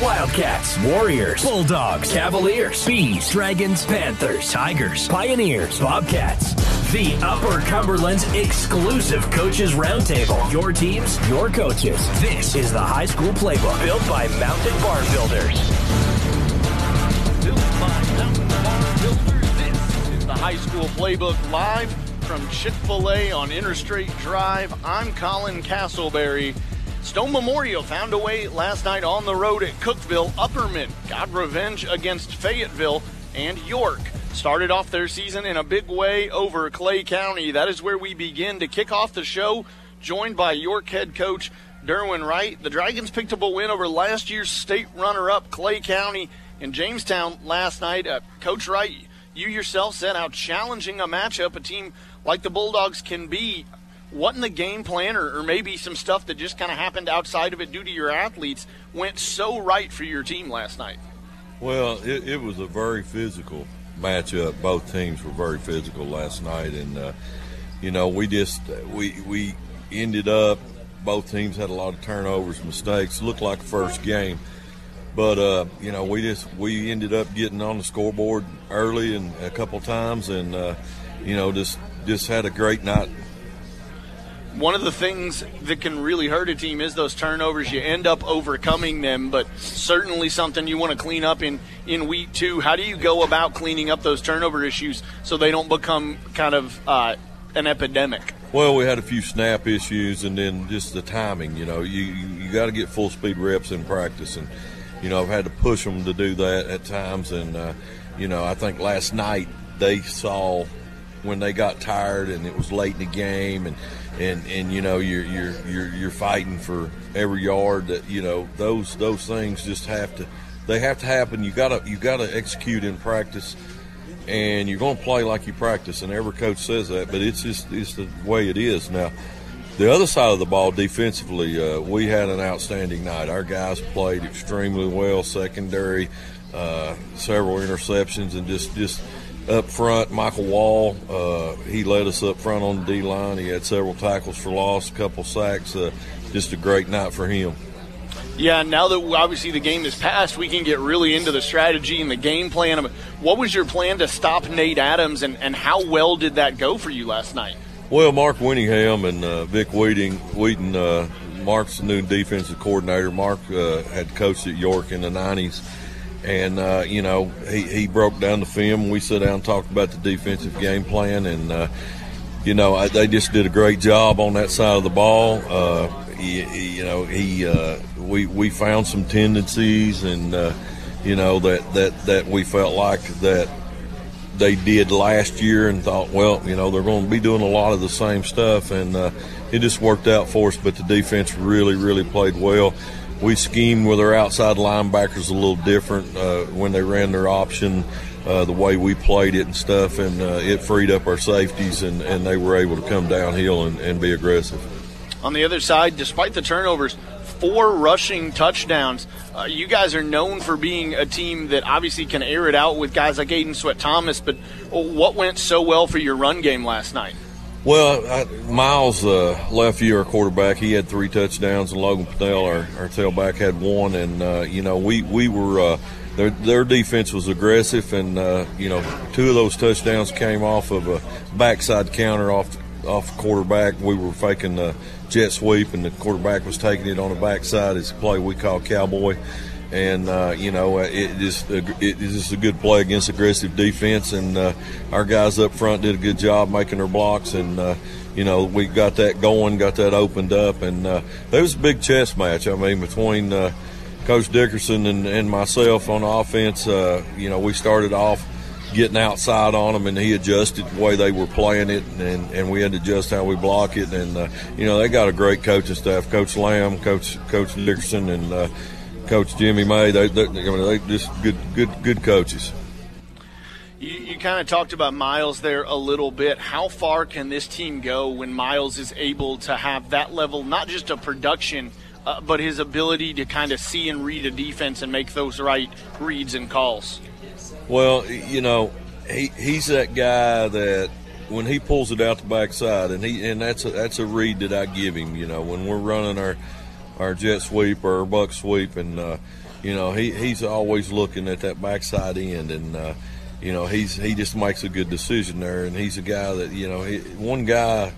Wildcats, Warriors, Bulldogs, Cavaliers, Bees, Dragons, Panthers, Tigers, Pioneers, Bobcats. The Upper Cumberland's exclusive coaches roundtable. Your teams, your coaches. This is the high school playbook built by Mountain Barn Builders. Built by Mountain Barn Builders. This is the high school playbook live from Chick fil A on Interstate Drive. I'm Colin Castleberry. Stone Memorial found a way last night on the road at Cookeville. Upperman got revenge against Fayetteville and York. Started off their season in a big way over Clay County. That is where we begin to kick off the show, joined by York head coach Derwin Wright. The Dragons picked up a win over last year's state runner up Clay County in Jamestown last night. Uh, coach Wright, you yourself said how challenging a matchup a team like the Bulldogs can be what in the game plan or, or maybe some stuff that just kind of happened outside of it due to your athletes went so right for your team last night? Well, it, it was a very physical matchup. Both teams were very physical last night, and uh, you know we just we we ended up. Both teams had a lot of turnovers, mistakes. Looked like a first game, but uh, you know we just we ended up getting on the scoreboard early and a couple times, and uh, you know just just had a great night one of the things that can really hurt a team is those turnovers. You end up overcoming them, but certainly something you want to clean up in, in week two. How do you go about cleaning up those turnover issues so they don't become kind of uh, an epidemic? Well, we had a few snap issues, and then just the timing. You know, you you, got to get full speed reps in practice, and you know I've had to push them to do that at times, and uh, you know I think last night they saw when they got tired and it was late in the game and and and you know you're you're you're you're fighting for every yard that you know those those things just have to they have to happen. You gotta you gotta execute in practice. And you're going to play like you practice and every coach says that but it's just it's the way it is. Now the other side of the ball defensively uh, we had an outstanding night. Our guys played extremely well secondary uh, several interceptions and just just up front, Michael Wall, uh, he led us up front on the D line. He had several tackles for loss, a couple sacks. Uh, just a great night for him. Yeah, now that obviously the game is passed, we can get really into the strategy and the game plan. What was your plan to stop Nate Adams, and, and how well did that go for you last night? Well, Mark Winningham and uh, Vic Wheating, Wheaton, uh, Mark's the new defensive coordinator. Mark uh, had coached at York in the 90s and uh, you know he, he broke down the film. We sat down and talked about the defensive game plan, and uh, you know I, they just did a great job on that side of the ball. Uh, he, he, you know he uh, we we found some tendencies, and uh, you know that that that we felt like that they did last year, and thought, well, you know they're going to be doing a lot of the same stuff, and uh, it just worked out for us. But the defense really really played well we schemed with our outside linebackers a little different uh, when they ran their option, uh, the way we played it and stuff, and uh, it freed up our safeties, and, and they were able to come downhill and, and be aggressive. On the other side, despite the turnovers, four rushing touchdowns. Uh, you guys are known for being a team that obviously can air it out with guys like Aiden Sweat Thomas, but what went so well for your run game last night? Well, I, Miles uh, left our quarterback. He had three touchdowns, and Logan Pennell, our, our tailback, had one. And uh, you know, we we were uh, their their defense was aggressive, and uh, you know, two of those touchdowns came off of a backside counter off off quarterback. We were faking the jet sweep, and the quarterback was taking it on the backside. It's a play we call cowboy and uh, you know it just it is just a good play against aggressive defense, and uh, our guys up front did a good job making their blocks, and uh, you know we got that going, got that opened up, and uh, was a big chess match. I mean between uh, Coach Dickerson and, and, myself on offense, uh, you know we started off getting outside on them, and he adjusted the way they were playing it, and, and we had to adjust how we block it. And uh, you know they got a great coaching staff, Coach Lamb, Coach Coach Dickerson, and uh, Coach Jimmy May. They, they, I mean, they just good, good, good coaches. You, you kind of talked about Miles there a little bit. How far can this team go when Miles is able to have that level, not just of production, uh, but his ability to kind of see and read a defense and make those right reads and calls? Well, you know, he, he's that guy that when he pulls it out the backside, and he and that's a, that's a read that I give him. You know, when we're running our our jet sweep or our buck sweep, and uh, you know he he's always looking at that backside end, and uh, you know he's he just makes a good decision there, and he's a guy that you know he, one guy.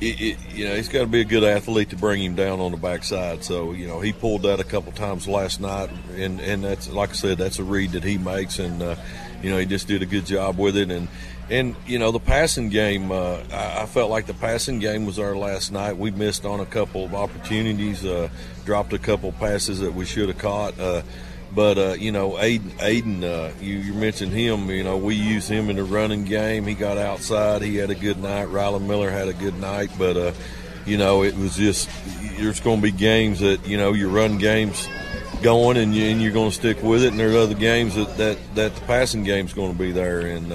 It, it, you know, he's got to be a good athlete to bring him down on the backside. So, you know, he pulled that a couple times last night, and and that's like I said, that's a read that he makes, and uh, you know, he just did a good job with it, and and you know the passing game. Uh, I, I, felt like the passing game was our last night. We missed on a couple of opportunities, uh, dropped a couple passes that we should have caught. Uh, but uh, you know, Aiden, Aiden uh, you, you, mentioned him. You know, we used him in the running game. He got outside. He had a good night. Rylan Miller had a good night. But uh, you know, it was just there's going to be games that you know your run games going and, you, you're going to stick with it. And there's other games that that, that the passing game's going to be there and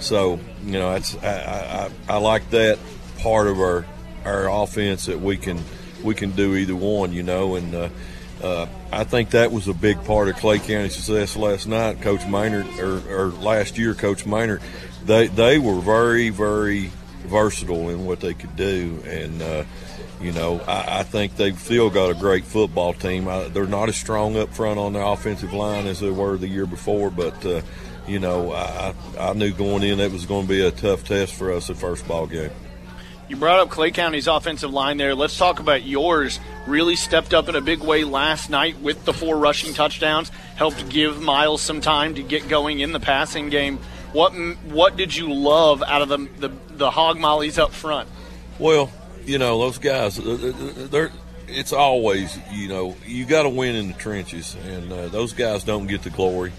so you know, that's I, I, I like that part of our our offense that we can we can do either one. You know, and uh, uh, I think that was a big part of Clay County's success last night. Coach Maynard or, or last year, Coach Maynard, they they were very very versatile in what they could do, and uh, you know I, I, think they've still got a great football team. I, they're not as strong up front on the offensive line as they were the year before, but uh, you know, I, I knew going in it was going to be a tough test for us at first ball game. You brought up Clay County's offensive line there. Let's talk about yours. Really stepped up in a big way last night with the four rushing touchdowns. Helped give Miles some time to get going in the passing game. What what did you love out of the the, the hog mollies up front? Well, you know those guys. Uh, uh, uh, they're it's always you know you got to win in the trenches, and uh, those guys don't get the glory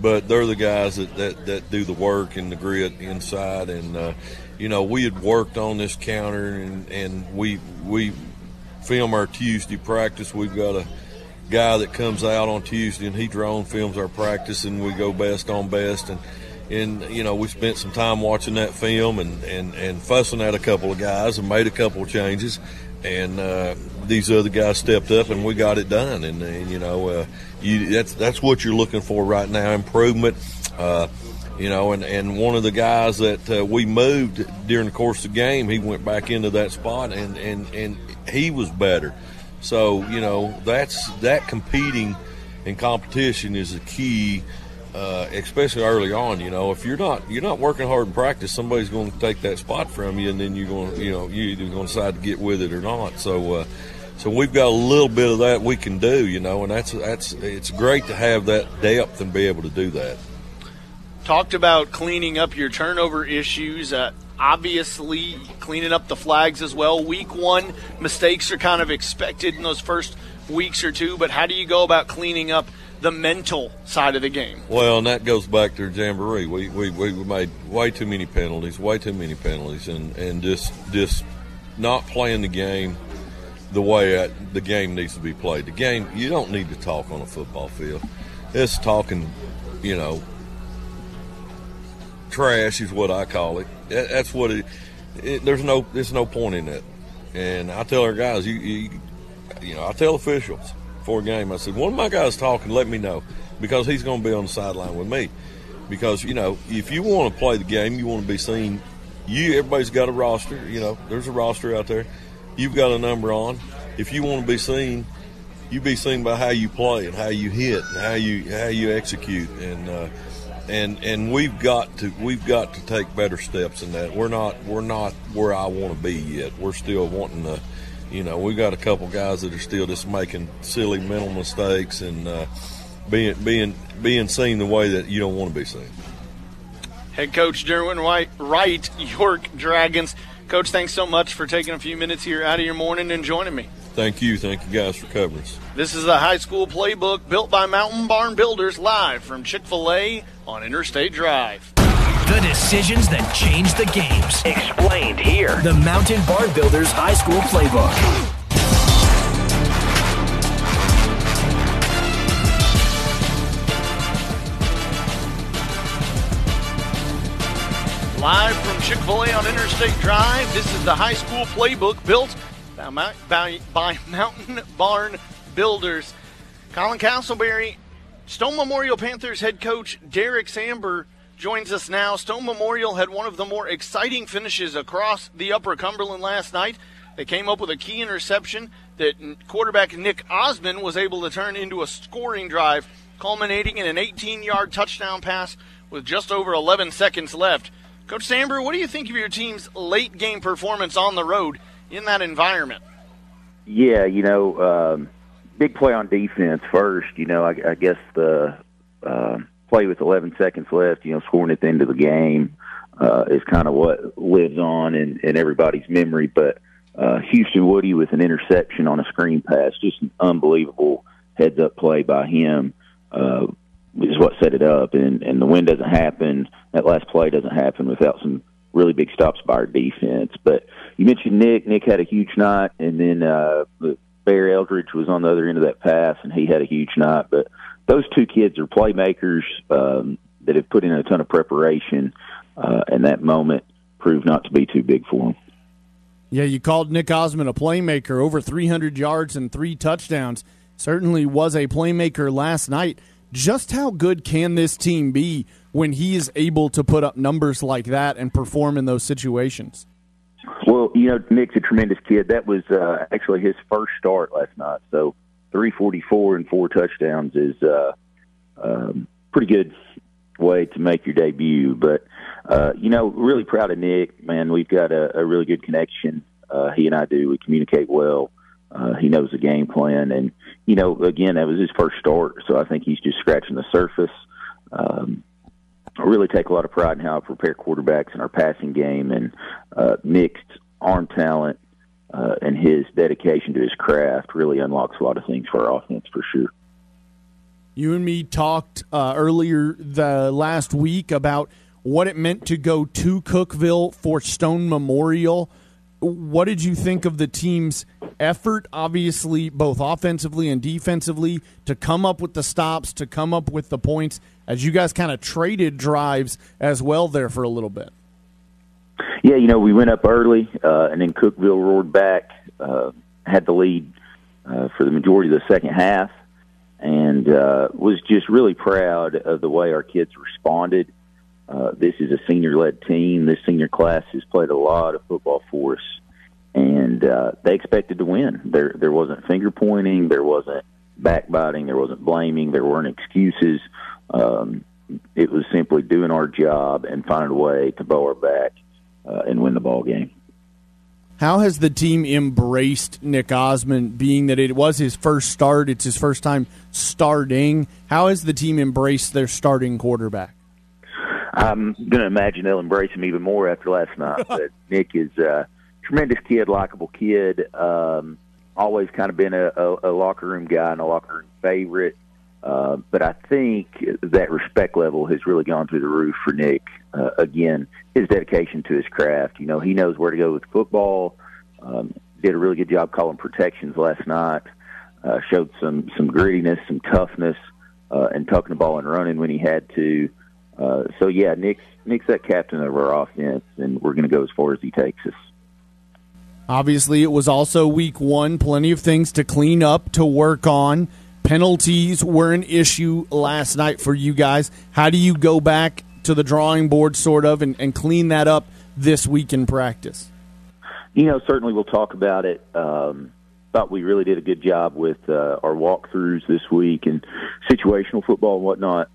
but they're the guys that, that, that do the work and the grit inside. And uh, you know, we had worked on this counter, and, and we we film our Tuesday practice. We've got a guy that comes out on Tuesday, and he drone films our practice, and we go best on best. And and you know, we spent some time watching that film and and and fussing at a couple of guys and made a couple of changes. And uh, these other guys stepped up and we got it done. And, and you know, uh, you, that's that's what you're looking for right now, improvement. Uh, you know, and, and one of the guys that uh, we moved during the course of the game, he went back into that spot and, and, and he was better. So, you know, that's that competing and competition is a key uh, especially early on. You know, if you're not you're not working hard in practice, somebody's going to take that spot from you, and then you're going to you know you're either going to decide to get with it or not. So. Uh, so we've got a little bit of that we can do, you know, and that's that's it's great to have that depth and be able to do that. Talked about cleaning up your turnover issues. Uh, obviously, cleaning up the flags as well. Week one mistakes are kind of expected in those first weeks or two, but how do you go about cleaning up the mental side of the game. Well, and that goes back to Jamboree. We, we, we made way too many penalties, way too many penalties, and, and just just not playing the game the way the game needs to be played. The game, you don't need to talk on a football field. It's talking, you know, trash is what I call it. That's what it. it there's no there's no point in it. And I tell our guys, you, you, you know, I tell officials before a game. I said, one of my guys talking, let me know because he's going to be on the sideline with me. Because you know, if you want to play the game, you want to be seen. You everybody's got a roster. You know, there's a roster out there. You've got a number on. If you want to be seen, you be seen by how you play and how you hit and how you how you execute and uh, and and we've got to we've got to take better steps in that. We're not we're not where I want to be yet. We're still wanting to you know, we've got a couple guys that are still just making silly mental mistakes and uh, being being being seen the way that you don't want to be seen. Head coach Derwin White, Wright, York Dragons. Coach, thanks so much for taking a few minutes here out of your morning and joining me. Thank you. Thank you guys for covering us. This is the high school playbook built by Mountain Barn Builders live from Chick fil A on Interstate Drive. The decisions that change the games. Explained here. The Mountain Barn Builders High School Playbook. Live from Chick fil A on Interstate Drive, this is the high school playbook built by, by, by Mountain Barn Builders. Colin Castleberry, Stone Memorial Panthers head coach Derek Samber joins us now. Stone Memorial had one of the more exciting finishes across the Upper Cumberland last night. They came up with a key interception that quarterback Nick Osmond was able to turn into a scoring drive, culminating in an 18 yard touchdown pass with just over 11 seconds left. Coach Sambrew, what do you think of your team's late game performance on the road in that environment? Yeah, you know, um, big play on defense first. You know, I, I guess the uh, play with 11 seconds left, you know, scoring at the end of the game uh, is kind of what lives on in, in everybody's memory. But uh, Houston Woody with an interception on a screen pass, just an unbelievable heads up play by him. Uh, is what set it up, and and the win doesn't happen. That last play doesn't happen without some really big stops by our defense. But you mentioned Nick. Nick had a huge night, and then uh, Bear Eldridge was on the other end of that pass, and he had a huge night. But those two kids are playmakers um, that have put in a ton of preparation, uh, and that moment proved not to be too big for them. Yeah, you called Nick Osmond a playmaker, over 300 yards and three touchdowns. Certainly was a playmaker last night. Just how good can this team be when he is able to put up numbers like that and perform in those situations? Well, you know, Nick's a tremendous kid. That was uh, actually his first start last night. So 344 and four touchdowns is uh, um, pretty good way to make your debut. But uh, you know, really proud of Nick. Man, we've got a, a really good connection. Uh, he and I do. We communicate well. Uh, he knows the game plan, and you know, again, that was his first start, so I think he's just scratching the surface. Um, I really take a lot of pride in how I prepare quarterbacks in our passing game, and uh, Nick's arm talent uh, and his dedication to his craft really unlocks a lot of things for our offense for sure. You and me talked uh, earlier the last week about what it meant to go to Cookeville for Stone Memorial. What did you think of the team's effort, obviously, both offensively and defensively, to come up with the stops, to come up with the points, as you guys kind of traded drives as well there for a little bit? Yeah, you know, we went up early, uh, and then Cookeville roared back, uh, had the lead uh, for the majority of the second half and uh, was just really proud of the way our kids responded. Uh, this is a senior-led team. This senior class has played a lot of football for us, and uh, they expected to win. There, there wasn't finger pointing, there wasn't backbiting, there wasn't blaming, there weren't excuses. Um, it was simply doing our job and finding a way to bow our back uh, and win the ball game. How has the team embraced Nick Osmond, being that it was his first start? It's his first time starting. How has the team embraced their starting quarterback? I'm going to imagine they'll embrace him even more after last night. but Nick is a tremendous kid, likable kid. Um, always kind of been a, a, a locker room guy and a locker room favorite. Uh, but I think that respect level has really gone through the roof for Nick. Uh, again, his dedication to his craft. You know, he knows where to go with football. Um, did a really good job calling protections last night. Uh, showed some some grittiness, some toughness, uh, and tucking the ball and running when he had to. Uh, so yeah, Nick's Nick's that captain of our offense, and we're going to go as far as he takes us. Obviously, it was also week one. Plenty of things to clean up, to work on. Penalties were an issue last night for you guys. How do you go back to the drawing board, sort of, and, and clean that up this week in practice? You know, certainly we'll talk about it. Um, thought we really did a good job with uh, our walkthroughs this week and situational football and whatnot.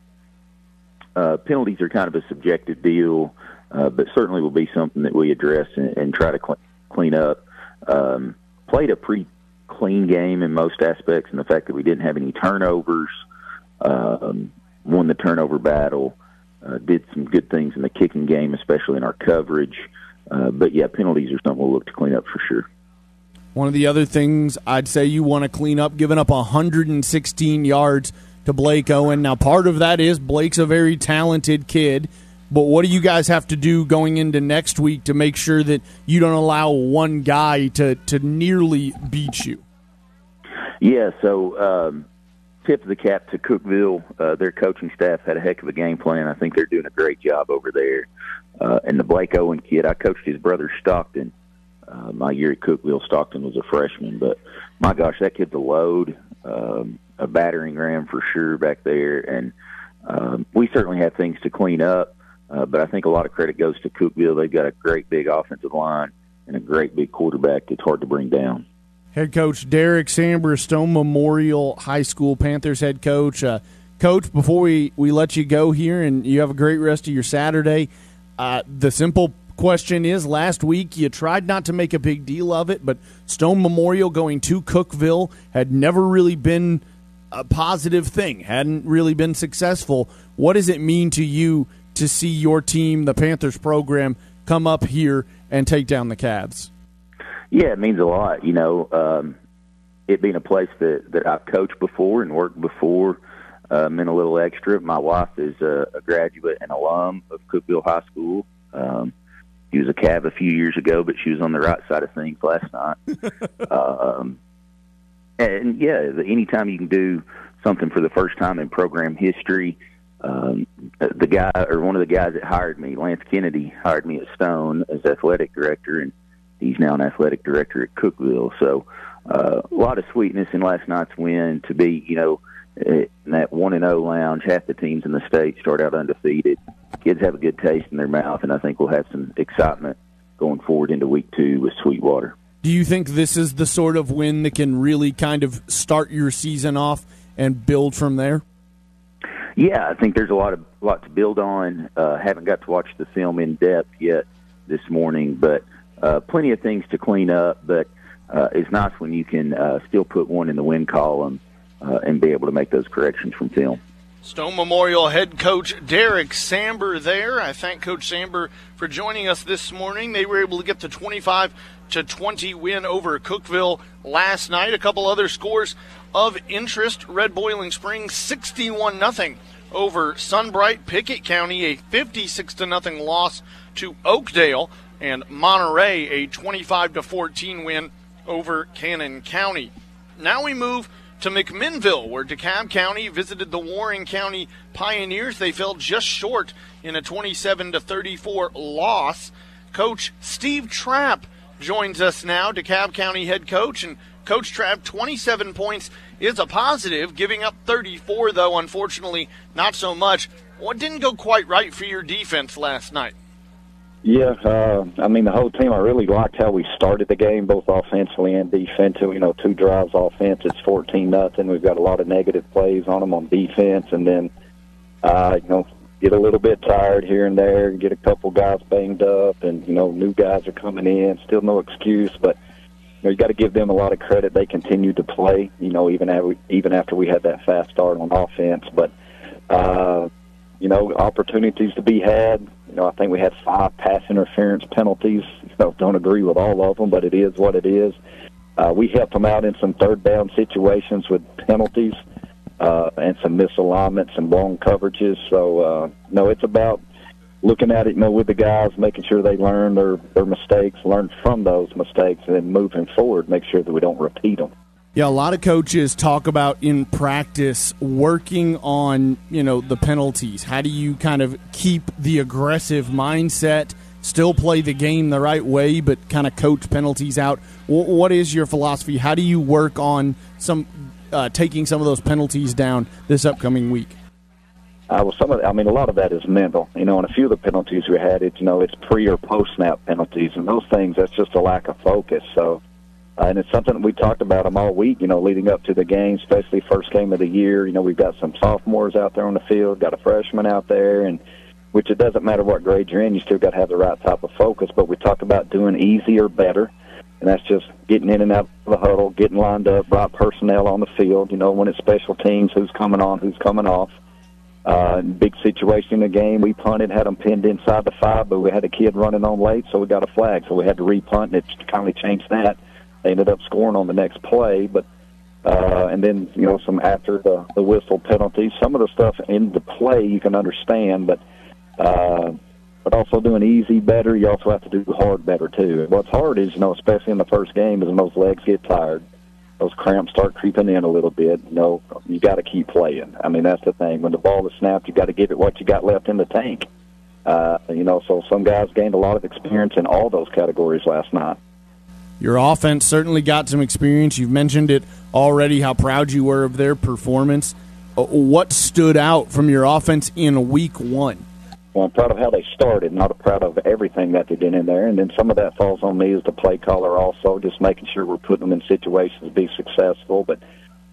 Uh, penalties are kind of a subjective deal, uh, but certainly will be something that we address and, and try to cl- clean up. Um, played a pretty clean game in most aspects, and the fact that we didn't have any turnovers, um, won the turnover battle, uh, did some good things in the kicking game, especially in our coverage. Uh, but yeah, penalties are something we'll look to clean up for sure. One of the other things I'd say you want to clean up, giving up 116 yards to Blake Owen. Now, part of that is Blake's a very talented kid. But what do you guys have to do going into next week to make sure that you don't allow one guy to, to nearly beat you? Yeah, so um, tip of the cap to Cookeville. Uh, their coaching staff had a heck of a game plan. I think they're doing a great job over there. Uh, and the Blake Owen kid, I coached his brother Stockton. Uh, my year at Cookeville, Stockton was a freshman, but my gosh, that kid's a load, um, a battering ram for sure back there. And um, we certainly have things to clean up. Uh, but I think a lot of credit goes to Cookeville. They've got a great big offensive line and a great big quarterback that's hard to bring down. Head coach Derek Samber, Stone Memorial High School Panthers head coach. Uh, coach, before we, we let you go here and you have a great rest of your Saturday, uh, the simple question is last week you tried not to make a big deal of it, but Stone Memorial going to Cookeville had never really been a positive thing, hadn't really been successful. What does it mean to you to see your team, the Panthers program, come up here and take down the Cavs? Yeah, it means a lot. You know, um, it being a place that that I've coached before and worked before uh, meant a little extra. My wife is a, a graduate and alum of Cookeville High School. Um, she was a Cav a few years ago, but she was on the right side of things last night. um, and yeah, anytime you can do something for the first time in program history, um, the guy or one of the guys that hired me, Lance Kennedy, hired me at Stone as athletic director, and he's now an athletic director at Cookeville. So uh, a lot of sweetness in last night's win to be, you know, in that one and zero oh lounge. Half the teams in the state start out undefeated. Kids have a good taste in their mouth, and I think we'll have some excitement going forward into week two with Sweetwater. Do you think this is the sort of win that can really kind of start your season off and build from there? Yeah, I think there's a lot of lot to build on. Uh, haven't got to watch the film in depth yet this morning, but uh, plenty of things to clean up, but uh, it's nice when you can uh, still put one in the win column uh, and be able to make those corrections from film. Stone Memorial head coach Derek Samber there. I thank Coach Samber for joining us this morning. They were able to get the 25 to 20 win over Cookeville last night. A couple other scores of interest. Red Boiling Springs 61 0 over Sunbright. Pickett County a 56 0 loss to Oakdale and Monterey a 25 to 14 win over Cannon County. Now we move to McMinnville, where DeKalb County visited the Warren County Pioneers. They fell just short in a 27 to 34 loss. Coach Steve Trapp joins us now, DeKalb County head coach, and Coach Trapp, 27 points is a positive. Giving up 34, though, unfortunately, not so much. What didn't go quite right for your defense last night? Yeah, uh, I mean the whole team. I really liked how we started the game, both offensively and defensively. You know, two drives offense, it's fourteen nothing. We've got a lot of negative plays on them on defense, and then uh, you know get a little bit tired here and there, and get a couple guys banged up, and you know new guys are coming in. Still no excuse, but you, know, you got to give them a lot of credit. They continued to play. You know, even after even after we had that fast start on offense, but. Uh, you know, opportunities to be had. You know, I think we had five pass interference penalties. You don't agree with all of them, but it is what it is. Uh, we helped them out in some third down situations with penalties uh, and some misalignments and blown coverages. So, uh, no, it's about looking at it, you know, with the guys, making sure they learn their, their mistakes, learn from those mistakes, and then moving forward, make sure that we don't repeat them. Yeah, a lot of coaches talk about in practice working on, you know, the penalties. How do you kind of keep the aggressive mindset, still play the game the right way, but kind of coach penalties out? What is your philosophy? How do you work on some uh, taking some of those penalties down this upcoming week? Uh, well, some of, I mean, a lot of that is mental. You know, and a few of the penalties we had, it's you know, it's pre or post snap penalties, and those things. That's just a lack of focus. So uh, and it's something we talked about them all week, you know, leading up to the game, especially first game of the year. You know, we've got some sophomores out there on the field, got a freshman out there, and which it doesn't matter what grade you're in, you still got to have the right type of focus. But we talk about doing easier, better, and that's just getting in and out of the huddle, getting lined up, right personnel on the field. You know, when it's special teams, who's coming on, who's coming off. Uh, big situation in the game. We punted, had them pinned inside the five, but we had a kid running on late, so we got a flag. So we had to repunt, and it kind of changed that. They ended up scoring on the next play, but uh, and then you know some after the the whistle penalties. Some of the stuff in the play you can understand, but uh, but also doing easy better. You also have to do hard better too. What's hard is you know especially in the first game is when those legs get tired, those cramps start creeping in a little bit. You know you got to keep playing. I mean that's the thing. When the ball is snapped, you got to give it what you got left in the tank. Uh, you know, so some guys gained a lot of experience in all those categories last night. Your offense certainly got some experience. You've mentioned it already how proud you were of their performance. Uh, what stood out from your offense in week one? Well, I'm proud of how they started, not proud of everything that they did in there. And then some of that falls on me as the play caller, also just making sure we're putting them in situations to be successful. But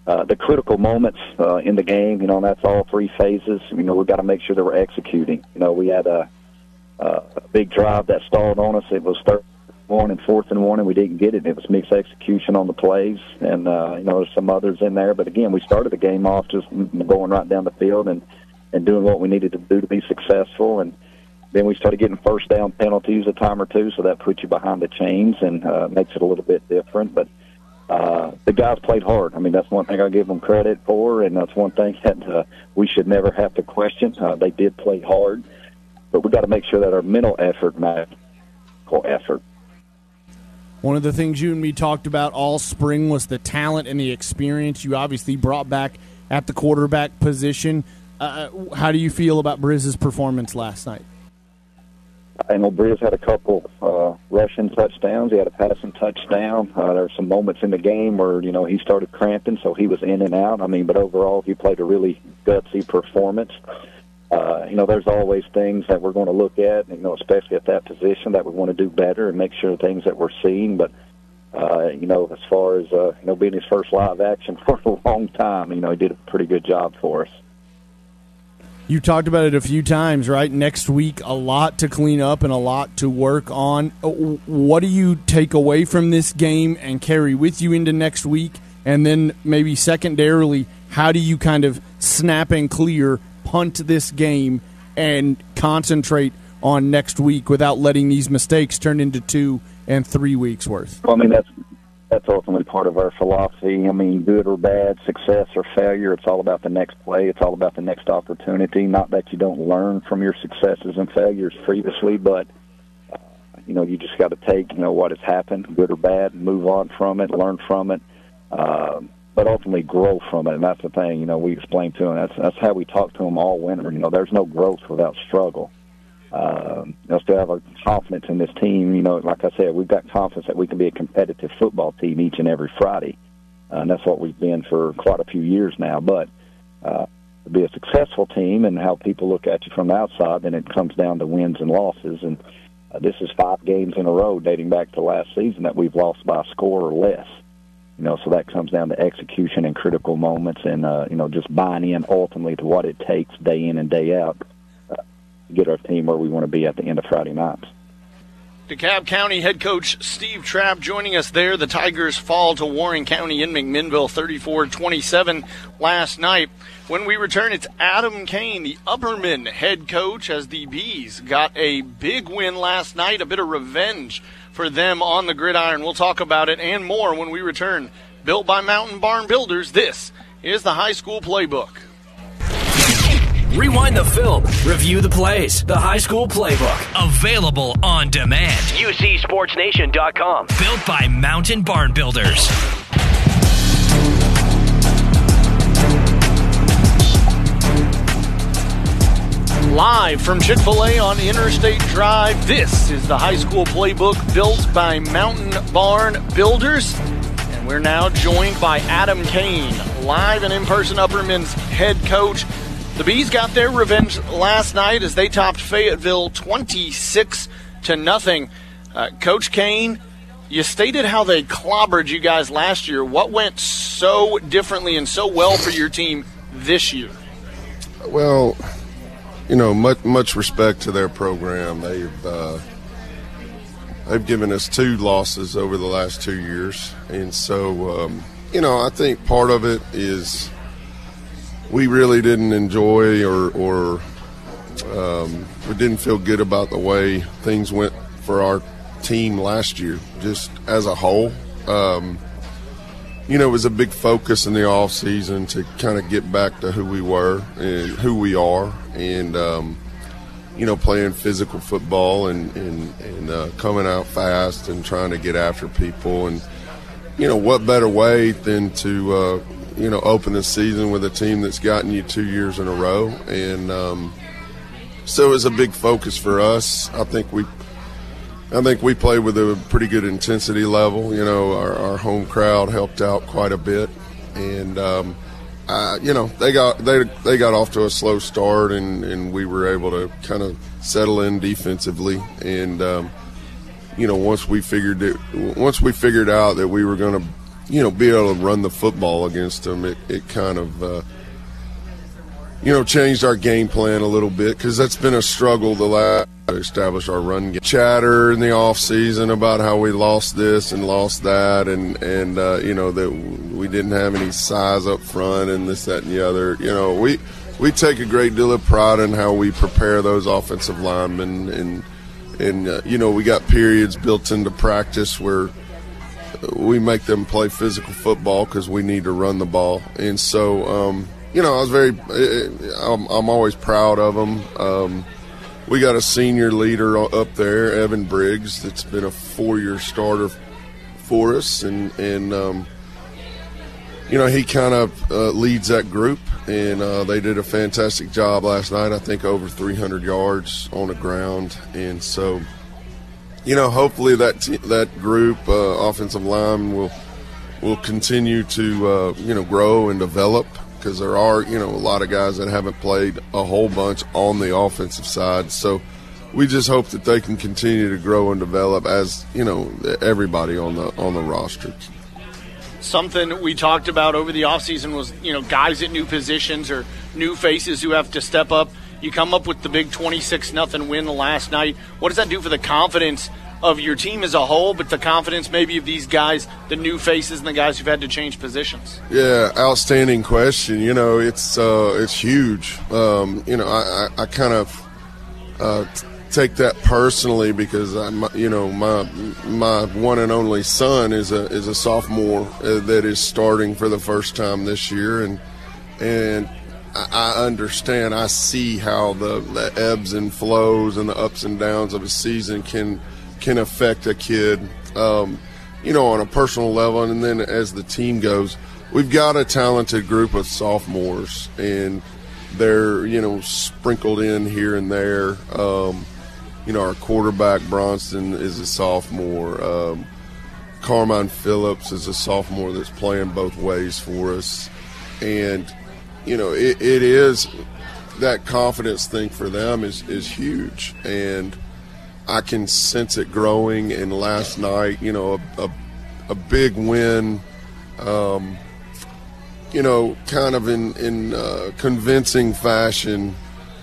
uh, the critical moments uh, in the game, you know, that's all three phases. You know, we've got to make sure that we're executing. You know, we had a, a big drive that stalled on us. It was third one and fourth and one, and we didn't get it. It was mixed execution on the plays, and uh, you know, there's some others in there. But again, we started the game off just going right down the field and and doing what we needed to do to be successful. And then we started getting first down penalties a time or two, so that puts you behind the chains and uh, makes it a little bit different. But uh, the guys played hard. I mean, that's one thing I give them credit for, and that's one thing that uh, we should never have to question. Uh, they did play hard, but we got to make sure that our mental effort matches effort. One of the things you and me talked about all spring was the talent and the experience you obviously brought back at the quarterback position. Uh, how do you feel about Briz's performance last night? I know Briz had a couple uh, rushing touchdowns. He had a passing touchdown. Uh, there were some moments in the game where you know he started cramping, so he was in and out. I mean, but overall, he played a really gutsy performance. Uh, you know, there's always things that we're going to look at, you know, especially at that position that we want to do better and make sure things that we're seeing. But uh, you know, as far as uh, you know, being his first live action for a long time, you know, he did a pretty good job for us. You talked about it a few times, right? Next week, a lot to clean up and a lot to work on. Uh, what do you take away from this game and carry with you into next week? And then maybe secondarily, how do you kind of snap and clear, punt this game, and concentrate on next week without letting these mistakes turn into two and three weeks worth? Well, I mean, that's that's ultimately part of our philosophy. I mean, good or bad, success or failure, it's all about the next play. It's all about the next opportunity. Not that you don't learn from your successes and failures previously, but uh, you know, you just got to take you know what has happened, good or bad, move on from it, learn from it, uh, but ultimately grow from it. And that's the thing. You know, we explain to them. That's that's how we talk to them all winter. You know, there's no growth without struggle uh, us to have a confidence in this team. You know, like I said, we've got confidence that we can be a competitive football team each and every Friday, uh, and that's what we've been for quite a few years now. But uh, to be a successful team and how people look at you from the outside, then it comes down to wins and losses. And uh, this is five games in a row dating back to last season that we've lost by a score or less. You know, so that comes down to execution in critical moments, and uh, you know, just buying in ultimately to what it takes day in and day out get our team where we want to be at the end of Friday nights. DeKalb County head coach Steve Trapp joining us there. The Tigers fall to Warren County in McMinnville 34 27 last night. When we return, it's Adam Kane, the Upperman head coach, as the Bees got a big win last night, a bit of revenge for them on the gridiron. We'll talk about it and more when we return. Built by Mountain Barn Builders, this is the high school playbook. Rewind the film, review the plays, the high school playbook. Available on demand. UCSportsNation.com. Built by Mountain Barn Builders. Live from Chick fil A on Interstate Drive, this is the high school playbook built by Mountain Barn Builders. And we're now joined by Adam Kane, live and in person Upperman's head coach. The Bees got their revenge last night as they topped Fayetteville 26 to nothing. Uh, Coach Kane, you stated how they clobbered you guys last year. What went so differently and so well for your team this year? Well, you know, much much respect to their program. They've uh, they've given us two losses over the last two years, and so um, you know, I think part of it is we really didn't enjoy or, or um, we didn't feel good about the way things went for our team last year, just as a whole. Um, you know, it was a big focus in the off season to kind of get back to who we were and who we are, and um, you know, playing physical football and and, and uh, coming out fast and trying to get after people. And you know, what better way than to uh, you know, open the season with a team that's gotten you two years in a row, and um, so it was a big focus for us. I think we, I think we played with a pretty good intensity level. You know, our, our home crowd helped out quite a bit, and um, uh, you know, they got they they got off to a slow start, and, and we were able to kind of settle in defensively. And um, you know, once we figured it, once we figured out that we were going to, you know, be able to run the football against them, it, it kind of uh, you know, changed our game plan a little bit because that's been a struggle the last to establish our run game. Chatter in the off season about how we lost this and lost that, and and uh, you know that we didn't have any size up front and this that and the other. You know, we we take a great deal of pride in how we prepare those offensive linemen, and and uh, you know we got periods built into practice where we make them play physical football because we need to run the ball, and so. Um, you know, I was very. I'm, I'm always proud of them. Um, we got a senior leader up there, Evan Briggs, that's been a four-year starter for us, and and um, you know he kind of uh, leads that group, and uh, they did a fantastic job last night. I think over 300 yards on the ground, and so you know hopefully that that group, uh, offensive line, will will continue to uh, you know grow and develop because there are, you know, a lot of guys that haven't played a whole bunch on the offensive side. So we just hope that they can continue to grow and develop as, you know, everybody on the on the roster. Something we talked about over the offseason was, you know, guys at new positions or new faces who have to step up. You come up with the big 26 nothing win last night. What does that do for the confidence of your team as a whole, but the confidence maybe of these guys, the new faces and the guys who've had to change positions? Yeah, outstanding question. You know, it's uh, it's huge. Um, you know, I, I, I kind of uh, take that personally because I, you know, my my one and only son is a is a sophomore uh, that is starting for the first time this year, and and I understand. I see how the, the ebbs and flows and the ups and downs of a season can can affect a kid, um, you know, on a personal level. And then as the team goes, we've got a talented group of sophomores, and they're, you know, sprinkled in here and there. Um, you know, our quarterback, Bronson, is a sophomore. Um, Carmine Phillips is a sophomore that's playing both ways for us. And, you know, it, it is that confidence thing for them is, is huge. And, I can sense it growing. And last night, you know, a, a, a big win, um, you know, kind of in in uh, convincing fashion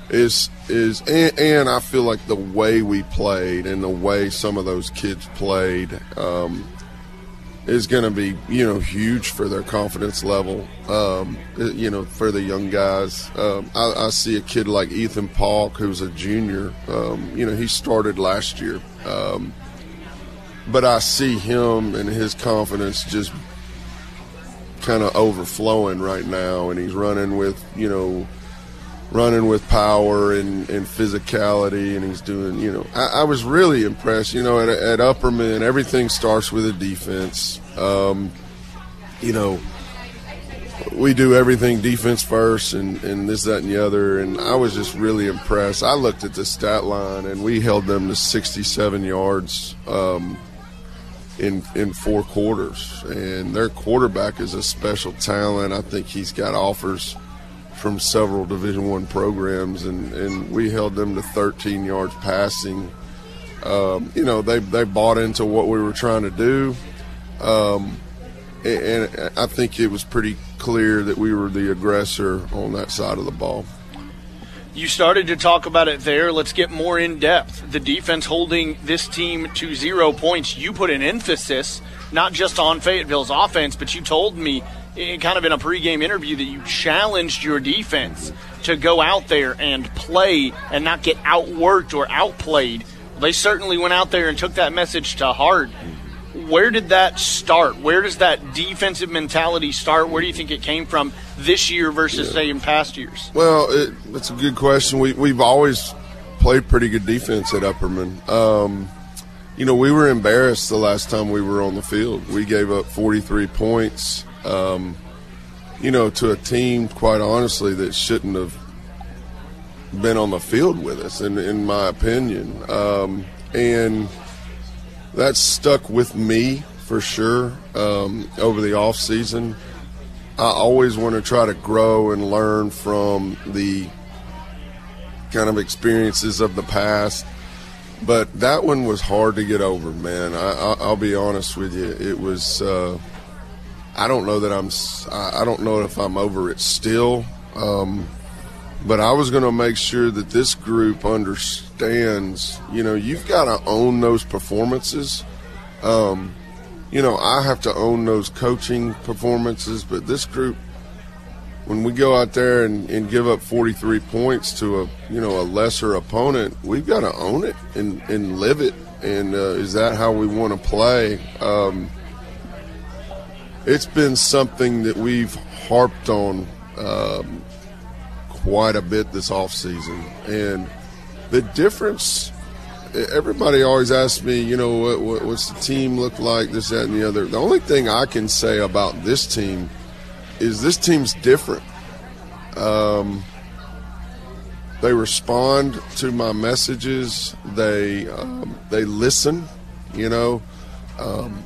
is is and, and, I feel like the way we played and the way some of those kids played. Um, is going to be you know huge for their confidence level. Um, you know, for the young guys, um, I, I, see a kid like Ethan Paulk, who's a junior. Um, you know, he started last year, um, but I see him and his confidence just kind of overflowing right now, and he's running with you know running with power and, and physicality, and he's doing, you know, I, I was really impressed. You know, at, at Upperman, everything starts with a defense. Um, you know, we do everything defense first and, and this, that, and the other. And I was just really impressed. I looked at the stat line, and we held them to 67 yards. Um, in in four quarters, and their quarterback is a special talent. I think he's got offers from several Division One programs, and, and we held them to 13 yards passing. Um, you know, they they bought into what we were trying to do, um, and, and I think it was pretty clear that we were the aggressor on that side of the ball. You started to talk about it there. Let's get more in depth. The defense holding this team to zero points. You put an emphasis not just on Fayetteville's offense, but you told me kind of in a pregame interview that you challenged your defense to go out there and play and not get outworked or outplayed. They certainly went out there and took that message to heart. Where did that start? Where does that defensive mentality start? Where do you think it came from this year versus, yeah. say, in past years? Well, it, that's a good question. We, we've always played pretty good defense at Upperman. Um, you know, we were embarrassed the last time we were on the field. We gave up 43 points um, you know, to a team, quite honestly, that shouldn't have been on the field with us, in, in my opinion. Um, and that stuck with me for sure um, over the off season. I always want to try to grow and learn from the kind of experiences of the past. But that one was hard to get over, man. I, will be honest with you. It was. Uh, I don't know that I'm. I don't know if I'm over it still. Um, but I was going to make sure that this group understands. You know, you've got to own those performances. Um, you know, I have to own those coaching performances, but this group, when we go out there and, and give up 43 points to a you know a lesser opponent, we've got to own it and, and live it. And uh, is that how we want to play? Um, it's been something that we've harped on um, quite a bit this off season, and the difference. Everybody always asks me, you know, what, what, what's the team look like, this, that, and the other. The only thing I can say about this team is this team's different. Um, they respond to my messages. They um, they listen. You know, um,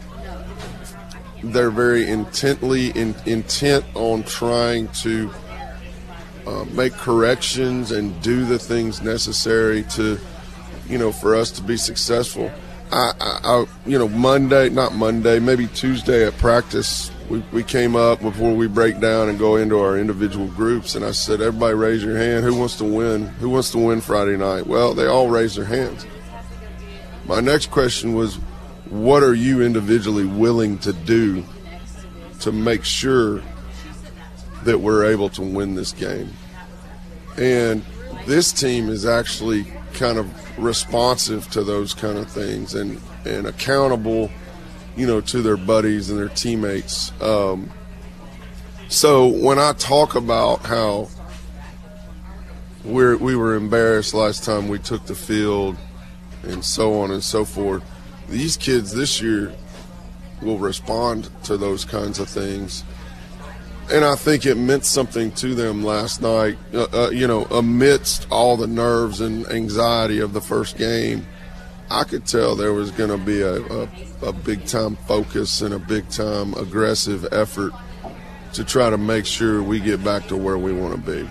they're very intently in, intent on trying to uh, make corrections and do the things necessary to, you know, for us to be successful. I, I, I, you know, Monday, not Monday, maybe Tuesday at practice, we, we came up before we break down and go into our individual groups, and I said, everybody raise your hand. Who wants to win? Who wants to win Friday night? Well, they all raised their hands. My next question was, what are you individually willing to do to make sure that we're able to win this game. And this team is actually kind of responsive to those kind of things and, and accountable, you know, to their buddies and their teammates. Um, so when I talk about how we're, we were embarrassed last time we took the field and so on and so forth, these kids this year will respond to those kinds of things and I think it meant something to them last night. Uh, uh, you know, amidst all the nerves and anxiety of the first game, I could tell there was going to be a, a, a big time focus and a big time aggressive effort to try to make sure we get back to where we want to be.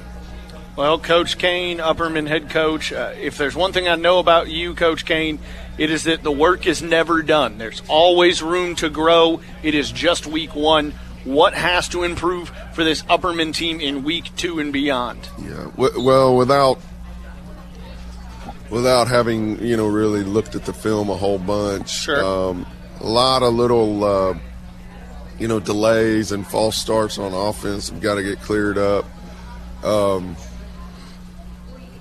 Well, Coach Kane, Upperman head coach, uh, if there's one thing I know about you, Coach Kane, it is that the work is never done. There's always room to grow. It is just week one what has to improve for this Upperman team in week two and beyond? Yeah, well, without without having you know really looked at the film a whole bunch, sure. Um, a lot of little uh, you know delays and false starts on offense We've got to get cleared up. Um,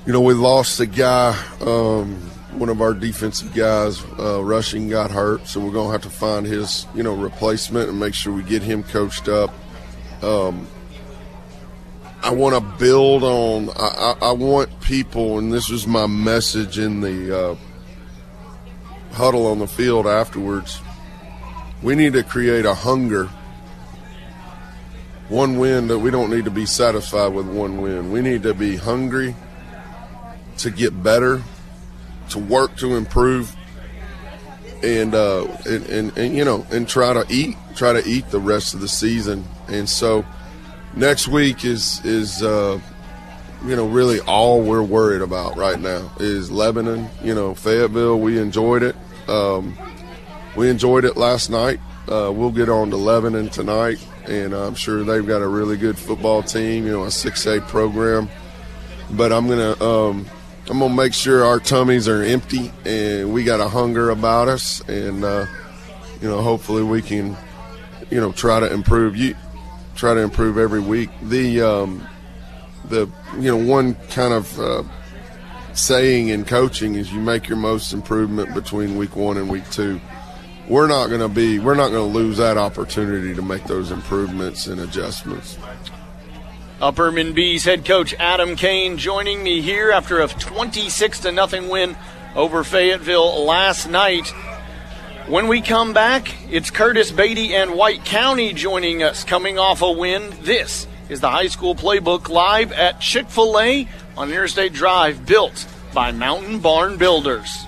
you know, we lost a guy. Um, one of our defensive guys uh, rushing got hurt, so we're to have to find his you know replacement and make sure we get him coached up. Um, I want to build on. I, I, I, want people, and this was my message in the uh, huddle on the field afterwards. We need to create a hunger. One win that we don't need to be satisfied with one win. We need to be hungry to get better to work to improve and, uh, and, and, and, you know, and try to eat, try to eat the rest of the season. And so next week is, is, uh, you know, really all we're worried about right now is Lebanon, you know, Fayetteville. We enjoyed it. Um, we enjoyed it last night. Uh, we'll get on to Lebanon tonight, and I'm sure they've got a really good football team, you know, a 6A program. But I'm going to, um, I'm gonna make sure our tummies are empty and we got a hunger about us, and uh, you know, hopefully we can, you know, try to improve. You try to improve every week. The um, the you know one kind of uh, saying in coaching is you make your most improvement between week one and week two. We're not going to be we're not going to lose that opportunity to make those improvements and adjustments. Upperman Bees head coach Adam Kane joining me here after a 26 to nothing win over Fayetteville last night. When we come back, it's Curtis Beatty and White County joining us coming off a win. This is the high school playbook live at Chick fil A on Interstate Drive, built by Mountain Barn Builders.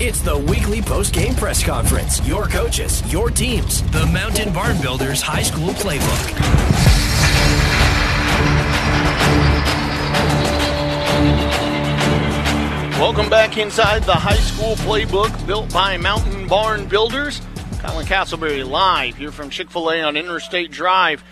It's the weekly post-game press conference. Your coaches, your teams, the Mountain Barn Builders High School Playbook. Welcome back inside the high school playbook built by Mountain Barn Builders. Colin Castleberry live here from Chick fil A on Interstate Drive.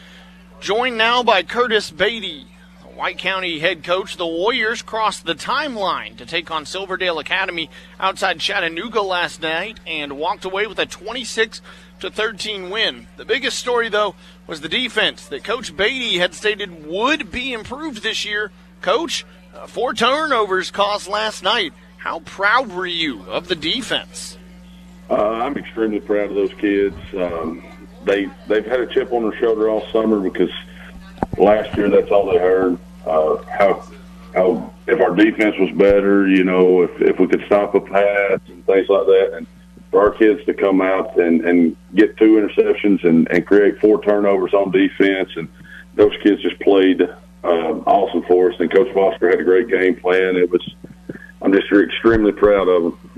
Joined now by Curtis Beatty, White County head coach, the Warriors crossed the timeline to take on Silverdale Academy outside Chattanooga last night and walked away with a 26 to 13 win. The biggest story, though, was the defense that Coach Beatty had stated would be improved this year. Coach, uh, four turnovers caused last night. How proud were you of the defense? Uh, I'm extremely proud of those kids. Um, they they've had a chip on their shoulder all summer because last year that's all they heard uh, how how if our defense was better, you know, if if we could stop a pass and things like that, and for our kids to come out and and get two interceptions and and create four turnovers on defense, and those kids just played um, awesome for us. And Coach Foster had a great game plan. It was I'm just extremely proud of them.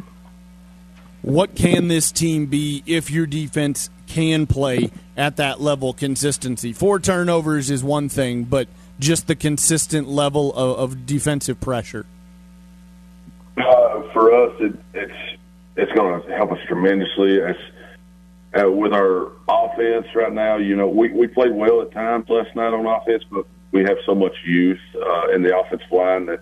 What can this team be if your defense can play at that level consistency? Four turnovers is one thing, but just the consistent level of, of defensive pressure? Uh, for us, it, it's it's going to help us tremendously. As uh, with our offense right now, you know, we we played well at times last night on offense, but we have so much youth uh, in the offensive line that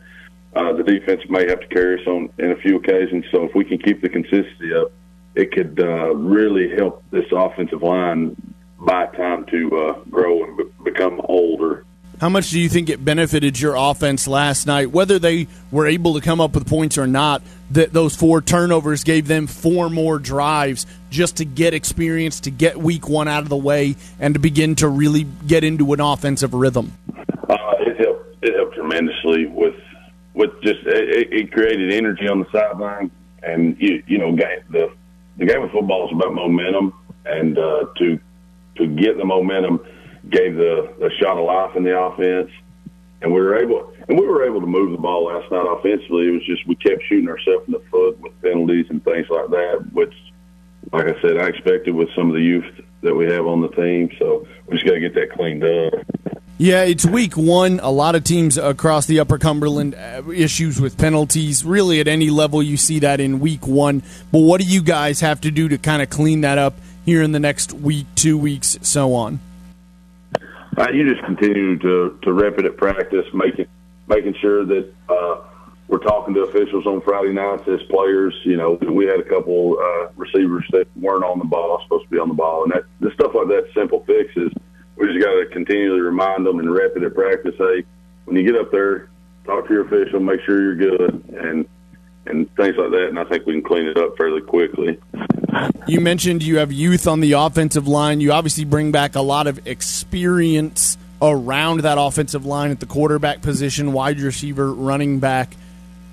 uh, the defense may have to carry us on in a few occasions. So if we can keep the consistency up, it could uh, really help this offensive line buy time to uh, grow and be- become older how much do you think it benefited your offense last night, whether they were able to come up with points or not? That those four turnovers gave them four more drives just to get experience, to get week one out of the way, and to begin to really get into an offensive rhythm. Uh, it helped. It helped tremendously with with just it, it created energy on the sideline, and you, you know, the the game of football is about momentum, and uh, to to get the momentum gave the, shot of life in the offense, and we were able and we were able to move the ball last night offensively. It was just we kept shooting ourselves in the foot with penalties and things like that, which, like I said, I expected with some of the youth that we have on the team. So we just got to get that cleaned up. Yeah, it's week one. A lot of teams across the Upper Cumberland uh, issues with penalties. Really, at any level, you see that in week one. But what do you guys have to do to kind of clean that up here in the next week, two weeks, so on? Uh, you just continue to to rep it at practice, making making sure that uh, we're talking to officials on Friday nights as players. You know, we had a couple uh, receivers that weren't on the ball, supposed to be on the ball, and that the stuff like that, simple fixes. We just got to continually remind them and rep it at practice. Hey, when you get up there, talk to your official, make sure you're good, and and things like that. And I think we can clean it up fairly quickly. You mentioned you have youth on the offensive line. You obviously bring back a lot of experience around that offensive line at the quarterback position, wide receiver, running back.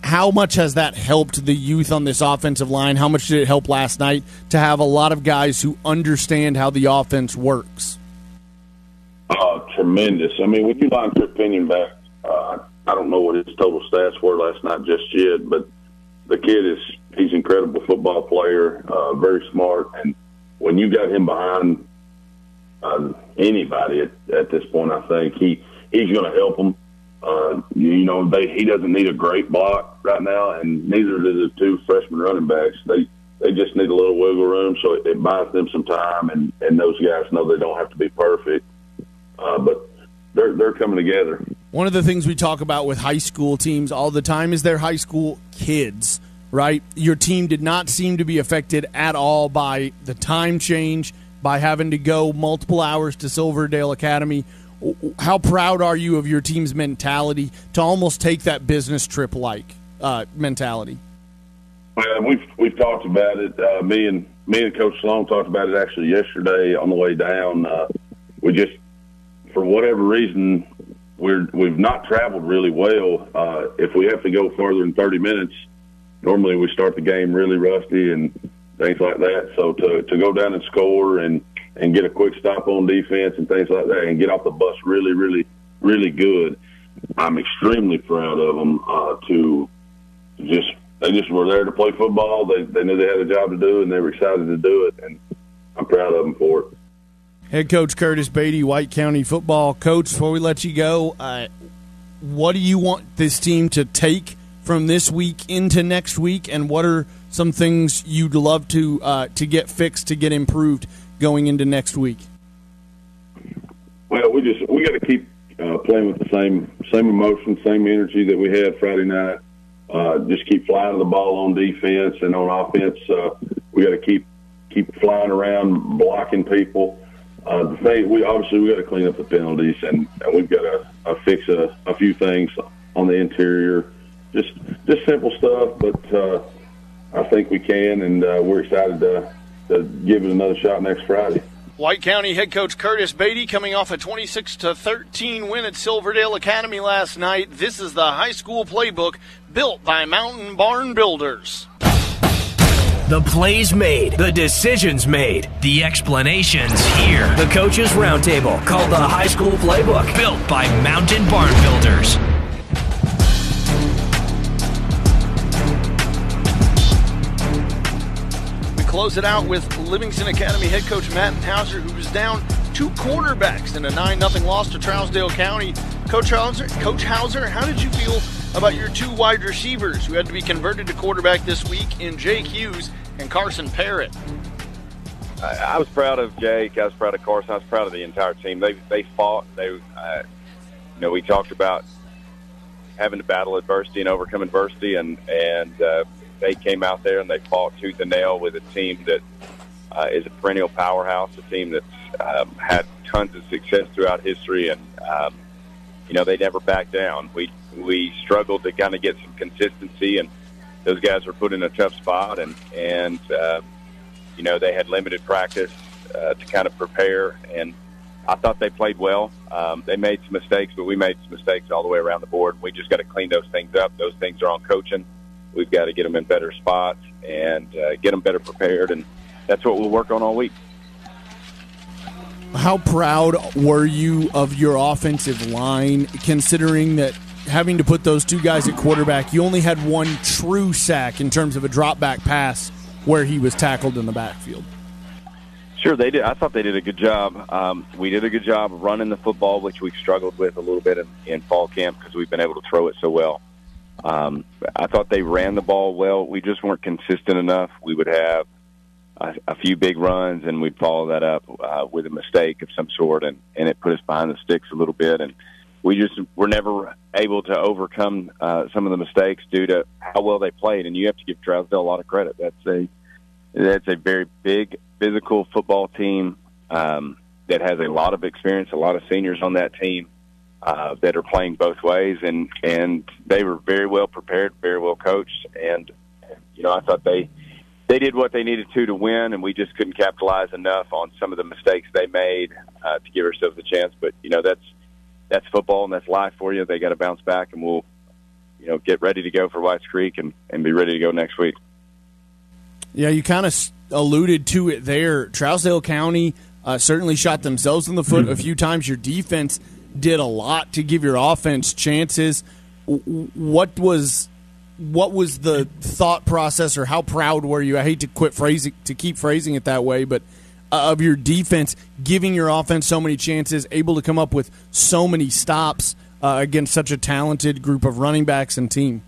How much has that helped the youth on this offensive line? How much did it help last night to have a lot of guys who understand how the offense works? Uh, tremendous. I mean, when you line your opinion back, uh, I don't know what his total stats were last night just yet, but the kid is he's an incredible football player, uh, very smart, and when you got him behind uh, anybody at, at this point, I think he he's going to help them. Uh, you, know, they, he doesn't need a great block right now, and neither do the two freshman running backs. They they just need a little wiggle room, so it, it buys them some time, and and those guys know they don't have to be perfect, uh, but they're they're coming together. One of the things we talk about with high school teams all the time is their high school kids, right? Your team did not seem to be affected at all by the time change, by having to go multiple hours to Silverdale Academy. How proud are you of your team's mentality to almost take that business trip like uh, mentality? Well, we've we've talked about it. Uh, me and me and Coach Sloan talked about it actually yesterday on the way down. Uh, we just, for whatever reason, we're we've not traveled really well. Uh, if we have to go further than 30 minutes, normally we start the game really rusty and things like that. So to to go down and score and and get a quick stop on defense and things like that, and get off the bus really, really, really good. I'm extremely proud of them uh, to just they just were there to play football. They they knew they had a job to do, and they were excited to do it. And I'm proud of them for it. Head coach Curtis Beatty, White County football coach. Before we let you go, uh, what do you want this team to take from this week into next week, and what are some things you'd love to uh, to get fixed, to get improved going into next week? Well, we just we got to keep uh, playing with the same same emotion, same energy that we had Friday night. Uh, just keep flying the ball on defense and on offense. Uh, we got to keep keep flying around, blocking people. Uh, the thing we obviously we got to clean up the penalties and, and we've got to uh, fix a, a few things on the interior. Just just simple stuff, but uh, I think we can, and uh, we're excited to, to give it another shot next Friday. White County head coach Curtis Beatty coming off a 26 to 13 win at Silverdale Academy last night. This is the high school playbook built by Mountain Barn Builders. The plays made, the decisions made, the explanations here. The Coaches Roundtable, called the High School Playbook, built by Mountain Barn Builders. Close it out with Livingston Academy head coach Matt Hauser, who was down two quarterbacks in a 9 0 loss to Trousdale County. Coach Hauser, Coach Hauser, how did you feel about your two wide receivers who had to be converted to quarterback this week in Jake Hughes and Carson Parrott? I, was proud of Jake. I was proud of Carson. I was proud of the entire team. They they fought. They, uh, you know, we talked about having to battle adversity and overcome adversity, and and uh, they came out there and they fought tooth and nail with a team that uh, is a perennial powerhouse, a team that's um, had tons of success throughout history, and um, you know they never backed down. We we struggled to kind of get some consistency, and those guys were put in a tough spot, and and uh, you know they had limited practice uh, to kind of prepare, and I thought they played well. Um, they made some mistakes, but we made some mistakes all the way around the board. We just got to clean those things up. Those things are on coaching. We've got to get them in better spots and uh, get them better prepared, and that's what we'll work on all week. How proud were you of your offensive line, considering that having to put those two guys at quarterback, you only had one true sack in terms of a drop back pass where he was tackled in the backfield? Sure, they did. I thought they did a good job. Um, we did a good job running the football, which we struggled with a little bit in, in fall camp because we've been able to throw it so well. Um, I thought they ran the ball well. We just weren't consistent enough. We would have a, a few big runs, and we'd follow that up uh, with a mistake of some sort, and, and it put us behind the sticks a little bit. And we just were never able to overcome uh, some of the mistakes due to how well they played. And you have to give Trousdale a lot of credit. That's a that's a very big physical football team um, that has a lot of experience, a lot of seniors on that team uh, that are playing both ways, and and they were very well prepared, very well coached, and you know I thought they they did what they needed to to win, and we just couldn't capitalize enough on some of the mistakes they made uh, to give ourselves a chance. But you know that's that's football and that's life for you. They got to bounce back, and we'll you know get ready to go for Whites Creek and and be ready to go next week. Yeah, you kind of alluded to it there. Trousdale County uh, certainly shot themselves in the foot a few times. Your defense did a lot to give your offense chances. What was what was the thought process, or how proud were you? I hate to quit phrasing to keep phrasing it that way, but uh, of your defense giving your offense so many chances, able to come up with so many stops uh, against such a talented group of running backs and team.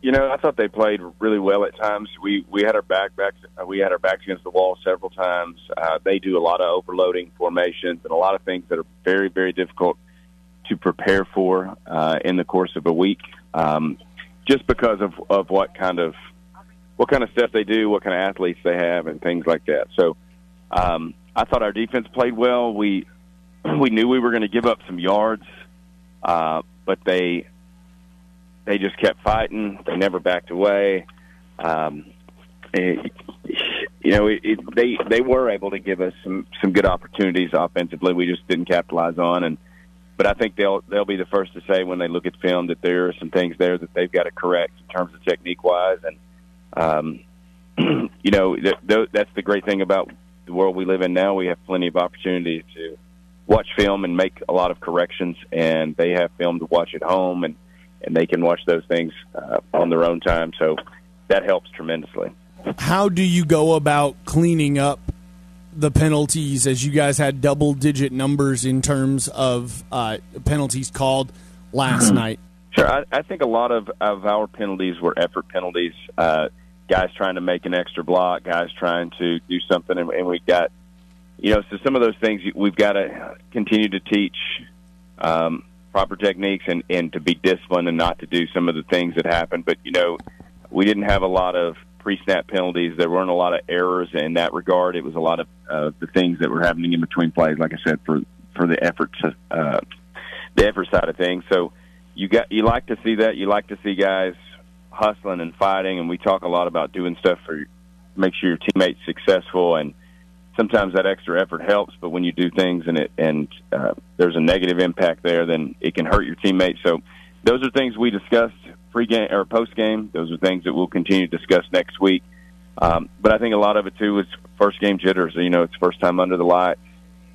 You know, I thought they played really well at times. We we had our back backs uh, we had our backs against the wall several times. Uh, they do a lot of overloading formations and a lot of things that are very very difficult to prepare for uh, in the course of a week, um, just because of of what kind of what kind of stuff they do, what kind of athletes they have, and things like that. So, um, I thought our defense played well. We we knew we were going to give up some yards, uh, but they they just kept fighting. They never backed away. Um, it, you know, it, it, they they were able to give us some some good opportunities offensively. We just didn't capitalize on, and but I think they'll they'll be the first to say when they look at film that there are some things there that they've got to correct in terms of technique wise, and um, you know th- th- that's the great thing about the world we live in now. We have plenty of opportunity to watch film and make a lot of corrections, and they have film to watch at home and and they can watch those things uh, on their own time. So that helps tremendously. How do you go about cleaning up the penalties as you guys had double digit numbers in terms of uh, penalties called last mm-hmm. night? Sure. I, I, think a lot of, of our penalties were effort penalties. Uh, guys trying to make an extra block, guys trying to do something, and, and we got, you know, so some of those things we've got to continue to teach um, proper techniques and, and to be disciplined and not to do some of the things that happen. But, you know, we didn't have a lot of pre-snap penalties. There weren't a lot of errors in that regard. It was a lot of uh, the things that were happening in between plays, like I said, for for the effort uh, the effort side of things. So you got you like to see that. You like to see guys hustling and fighting, and we talk a lot about doing stuff for make sure your teammates successful and sometimes that extra effort helps but when you do things and it and uh, there's a negative impact there then it can hurt your teammates. So those are things we discussed pre-game or post-game. Those are things that we'll continue to discuss next week. Um, but I think a lot of it too is first game jitters. You know it's first time under the light.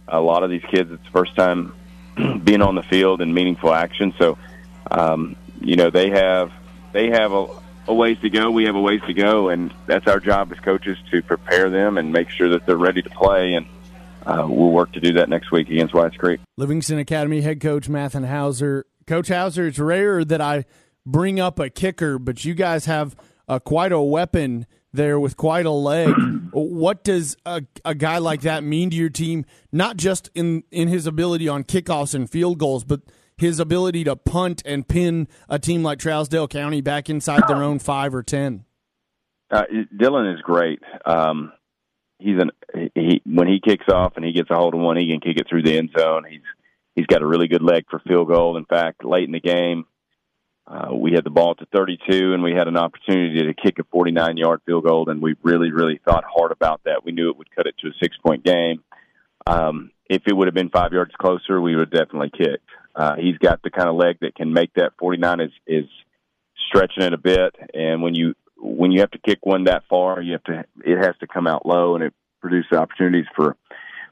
A lot of these kids it's first time being on the field and meaningful action. So um, you know they have they have a, a ways to go. We have a ways to go, and that's our job as coaches to prepare them and make sure that they're ready to play. And uh, we'll work to do that next week against Whites Creek. Livingston Academy head coach Mathen Hauser. Coach Hauser, it's rare that I bring up a kicker, but you guys have uh, quite a weapon there with quite a leg. what does a, a guy like that mean to your team? Not just in in his ability on kickoffs and field goals, but his ability to punt and pin a team like Trousdale County back inside their own five or ten? Uh, Dylan is great. Um, he's an he when he kicks off and he gets a hold of one, he can kick it through the end zone. He's he's got a really good leg for field goal. In fact, late in the game, uh, we had the ball the 32, and we had an opportunity to kick a 49 yard field goal, and we really, really thought hard about that. We knew it would cut it to a six point game. Um, if it would have been five yards closer, we would have definitely kicked. Uh, he's got the kind of leg that can make that 49 is is stretching it a bit, and when you when you have to kick one that far, you have to it has to come out low, and it produces opportunities for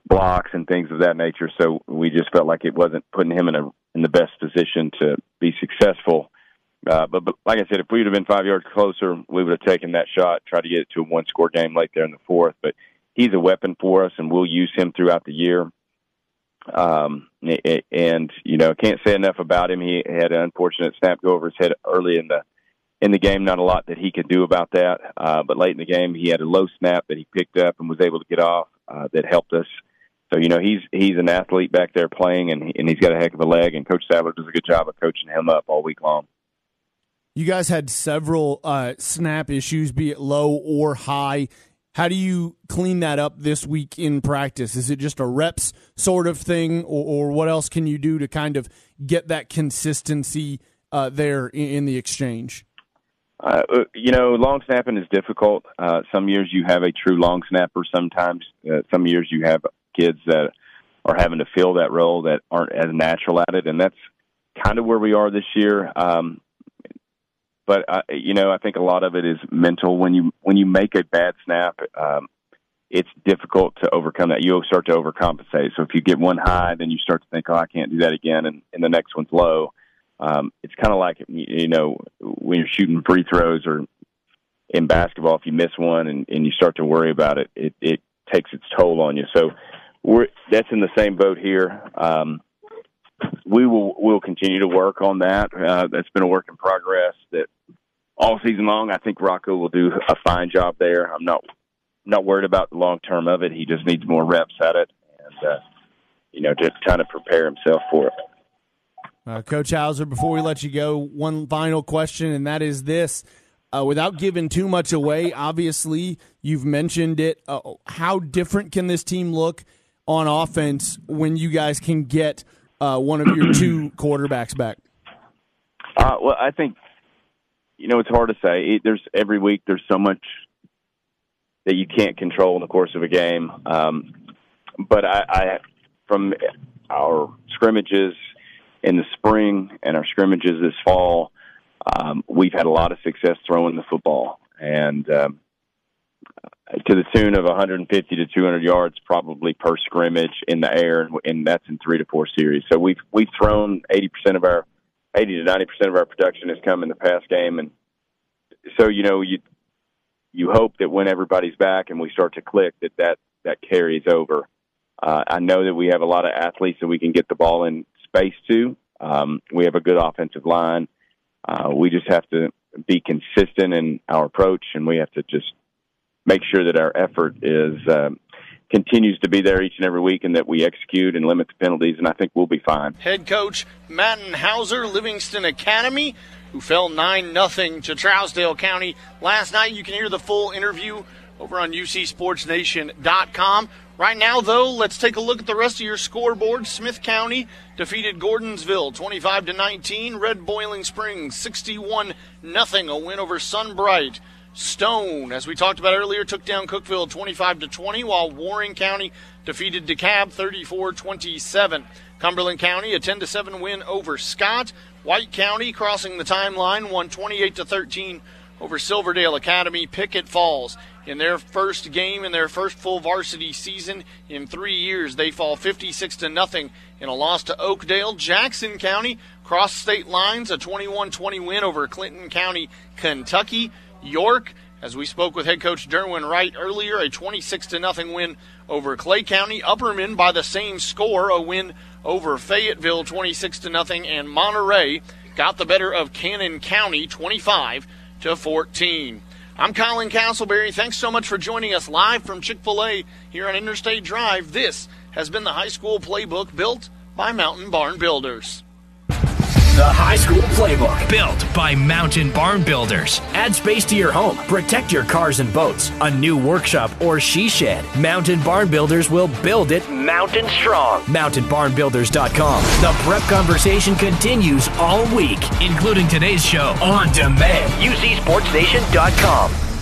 blocks and things of that nature. So we just felt like it wasn't putting him in a in the best position to be successful. Uh, but, but like I said, if we would have been five yards closer, we would have taken that shot, tried to get it to a one score game late there in the fourth. But he's a weapon for us, and we'll use him throughout the year. Um, and you know, can't say enough about him. He had an unfortunate snap go over his head early in the in the game. Not a lot that he could do about that. Uh, but late in the game, he had a low snap that he picked up and was able to get off. Uh, that helped us. So you know, he's he's an athlete back there playing, and and he's got a heck of a leg. And Coach Sadler does a good job of coaching him up all week long. You guys had several uh, snap issues, be it low or high. How do you clean that up this week in practice? Is it just a reps sort of thing, or, or what else can you do to kind of get that consistency uh, there in, in, the exchange? Uh, uh, you know, long snapping is difficult. Uh, some years you have a true long snapper. Sometimes, uh, some years you have kids that are having to fill that role that aren't as natural at it, and that's kind of where we are this year. Um, but uh, you know, I think a lot of it is mental. When you when you make a bad snap, um, it's difficult to overcome that. You'll start to overcompensate. So if you get one high, then you start to think, "Oh, I can't do that again," and, and the next one's low. Um, it's kind of like you know when you're shooting free throws or in basketball. If you miss one and, and you start to worry about it, it, it takes its toll on you. So we're that's in the same boat here. Um, we will we'll continue to work on that. Uh, that's been a work in progress. That all season long, I think Rocco will do a fine job there. I'm not not worried about the long term of it. He just needs more reps at it, and uh, you know, to kind of prepare himself for it. Uh, Coach Hauser, before we let you go, one final question, and that is this. Uh, without giving too much away, obviously, you've mentioned it. Uh, how different can this team look on offense when you guys can get uh, one of your two quarterbacks back? Uh, well, I think you know it's hard to say. It, there's every week there's so much that you can't control in the course of a game. Um, but I, I, from our scrimmages in the spring and our scrimmages this fall, um, we've had a lot of success throwing the football, and um, to the tune of 150 to 200 yards, probably per scrimmage in the air, and, that's in three to four series. So we've we've thrown 80 percent of our 80 to 90 percent of our production has come in the pass game, and so you know you you hope that when everybody's back and we start to click, that that that carries over. Uh, I know that we have a lot of athletes that we can get the ball in space to. Um, we have a good offensive line. Uh, we just have to be consistent in our approach, and we have to just make sure that our effort is um, continues to be there each and every week, and that we execute and limit the penalties. And I think we'll be fine. Head coach Matten Hauser, Livingston Academy, who fell nine nothing to Trousdale County last night. You can hear the full interview over on UCSportsNation.com. Right now, though, let's take a look at the rest of your scoreboard. Smith County defeated Gordonsville 25 to 19. Red Boiling Springs 61 nothing. A win over Sunbright. Stone, as we talked about earlier, took down Cookeville 25 to 20, while Warren County defeated DeKalb 34-27. Cumberland County a 10 to 7 win over Scott. White County crossing the timeline won 28 to 13 over Silverdale Academy. Pickett Falls in their first game in their first full varsity season in 3 years, they fall 56 to nothing in a loss to Oakdale. Jackson County crossed state lines a 21-20 win over Clinton County, Kentucky. York, as we spoke with head coach Derwin Wright earlier, a 26 to nothing win over Clay County. Upperman by the same score, a win over Fayetteville 26 to nothing, and Monterey got the better of Cannon County 25 to 14. I'm Colin Castleberry. Thanks so much for joining us live from Chick fil A here on Interstate Drive. This has been the high school playbook built by Mountain Barn Builders. The High School Playbook, built by Mountain Barn Builders. Add space to your home, protect your cars and boats, a new workshop or she shed. Mountain Barn Builders will build it mountain strong. MountainBarnBuilders.com. The prep conversation continues all week, including today's show on demand. UCSportsNation.com.